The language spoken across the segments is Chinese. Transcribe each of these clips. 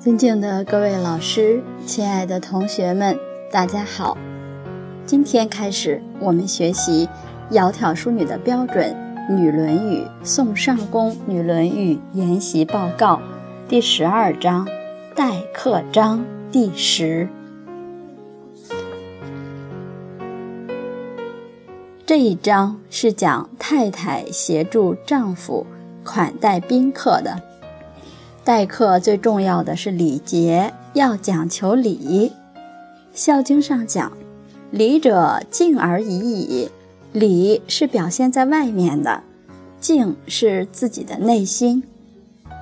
尊敬的各位老师，亲爱的同学们，大家好。今天开始，我们学习《窈窕淑女》的标准《女论语》宋尚宫《女论语》研习报告第十二章待客章第十。这一章是讲太太协助丈夫款待宾客的。待客最重要的是礼节，要讲求礼。《孝经》上讲：“礼者，敬而已矣。”礼是表现在外面的，敬是自己的内心。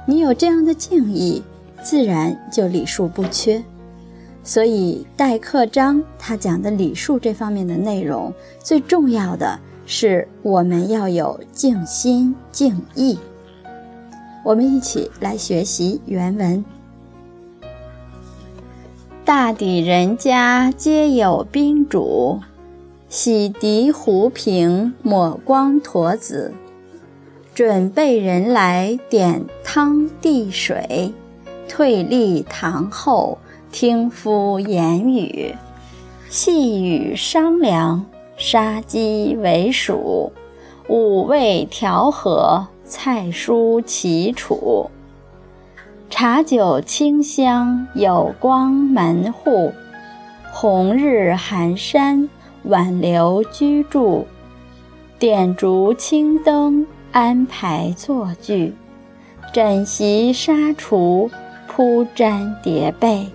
你有这样的敬意，自然就礼数不缺。所以《待客章》他讲的礼数这方面的内容，最重要的是我们要有敬心敬意。我们一起来学习原文。大抵人家皆有宾主，洗涤壶瓶，抹光橐子，准备人来点汤递水，退立堂后，听夫言语，细语商量，杀鸡为黍，五味调和。菜蔬齐楚，茶酒清香，有光门户。红日寒山，挽留居住。点烛青灯，安排坐具。枕席纱厨，铺毡叠被。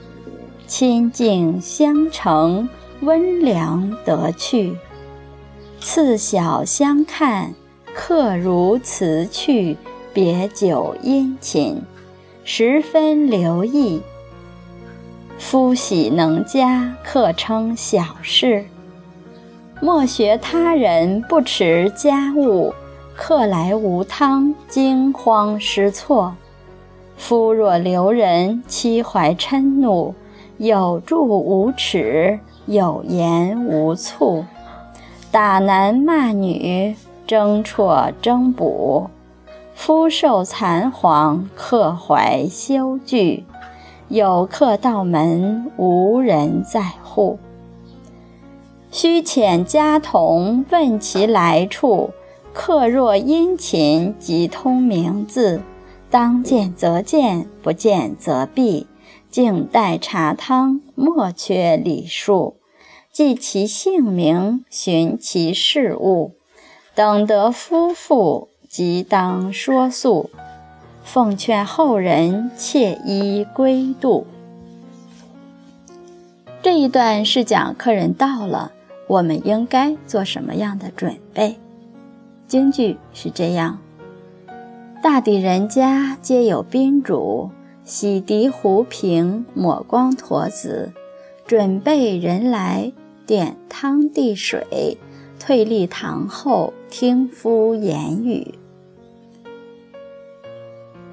清静相承，温良得趣。次小相看。客如辞去，别久殷勤，十分留意。夫喜能加，客称小事。莫学他人不持家务，客来无汤，惊慌失措。夫若留人，妻怀嗔怒，有住无耻，有言无醋，打男骂女。争辍争补，夫受残黄，客怀羞惧。有客到门，无人在户。须遣家童问其来处。客若殷勤，即通名字。当见则见，不见则避。静待茶汤，莫缺礼数。记其姓名，寻其事物。等得夫妇，即当说诉，奉劝后人切依规度。这一段是讲客人到了，我们应该做什么样的准备。京剧是这样：大抵人家皆有宾主，洗涤壶瓶，抹光橐子，准备人来，点汤递水。退立堂后，听夫言语。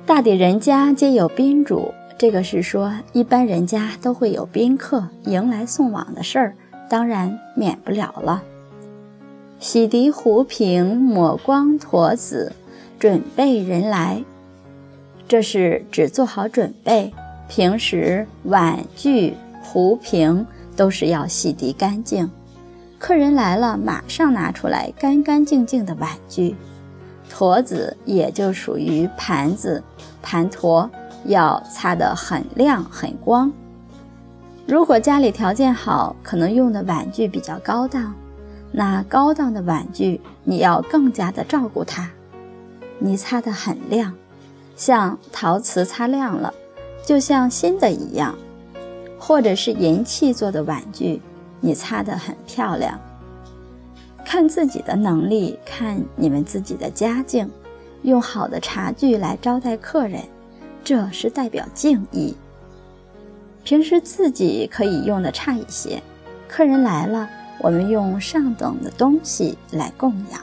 大抵人家皆有宾主，这个是说一般人家都会有宾客迎来送往的事儿，当然免不了了。洗涤壶瓶，抹光橐子，准备人来，这是只做好准备，平时碗具、壶瓶都是要洗涤干净。客人来了，马上拿出来干干净净的碗具，坨子也就属于盘子、盘坨，要擦得很亮很光。如果家里条件好，可能用的碗具比较高档，那高档的碗具你要更加的照顾它，你擦得很亮，像陶瓷擦亮了，就像新的一样，或者是银器做的碗具。你擦得很漂亮，看自己的能力，看你们自己的家境，用好的茶具来招待客人，这是代表敬意。平时自己可以用的差一些，客人来了，我们用上等的东西来供养。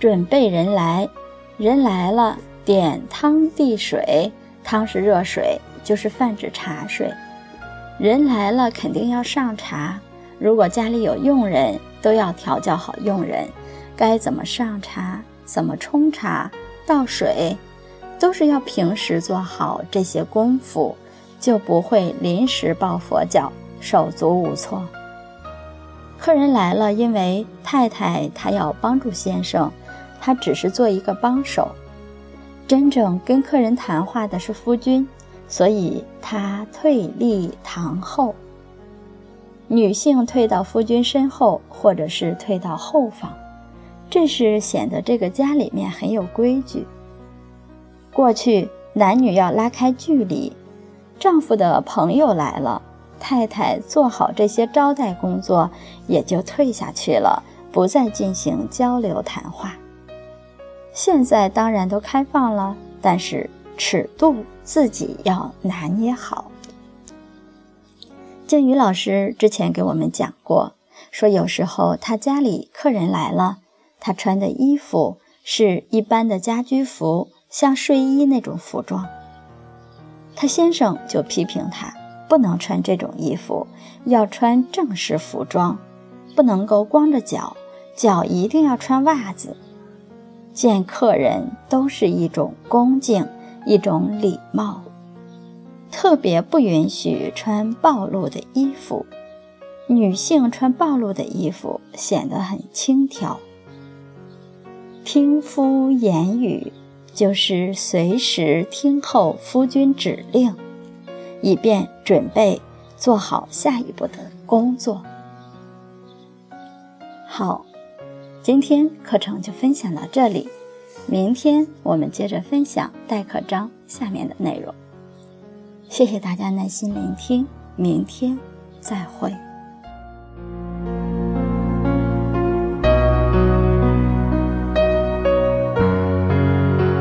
准备人来，人来了，点汤递水，汤是热水，就是泛指茶水。人来了，肯定要上茶。如果家里有佣人，都要调教好佣人，该怎么上茶，怎么冲茶，倒水，都是要平时做好这些功夫，就不会临时抱佛脚，手足无措。客人来了，因为太太她要帮助先生，她只是做一个帮手。真正跟客人谈话的是夫君，所以她退立堂后。女性退到夫君身后，或者是退到后方，这是显得这个家里面很有规矩。过去男女要拉开距离，丈夫的朋友来了，太太做好这些招待工作，也就退下去了，不再进行交流谈话。现在当然都开放了，但是尺度自己要拿捏好。静宇老师之前给我们讲过，说有时候他家里客人来了，他穿的衣服是一般的家居服，像睡衣那种服装。他先生就批评他不能穿这种衣服，要穿正式服装，不能够光着脚，脚一定要穿袜子。见客人都是一种恭敬，一种礼貌。特别不允许穿暴露的衣服，女性穿暴露的衣服显得很轻佻。听夫言语，就是随时听候夫君指令，以便准备做好下一步的工作。好，今天课程就分享到这里，明天我们接着分享待课章下面的内容。谢谢大家耐心聆听，明天再会。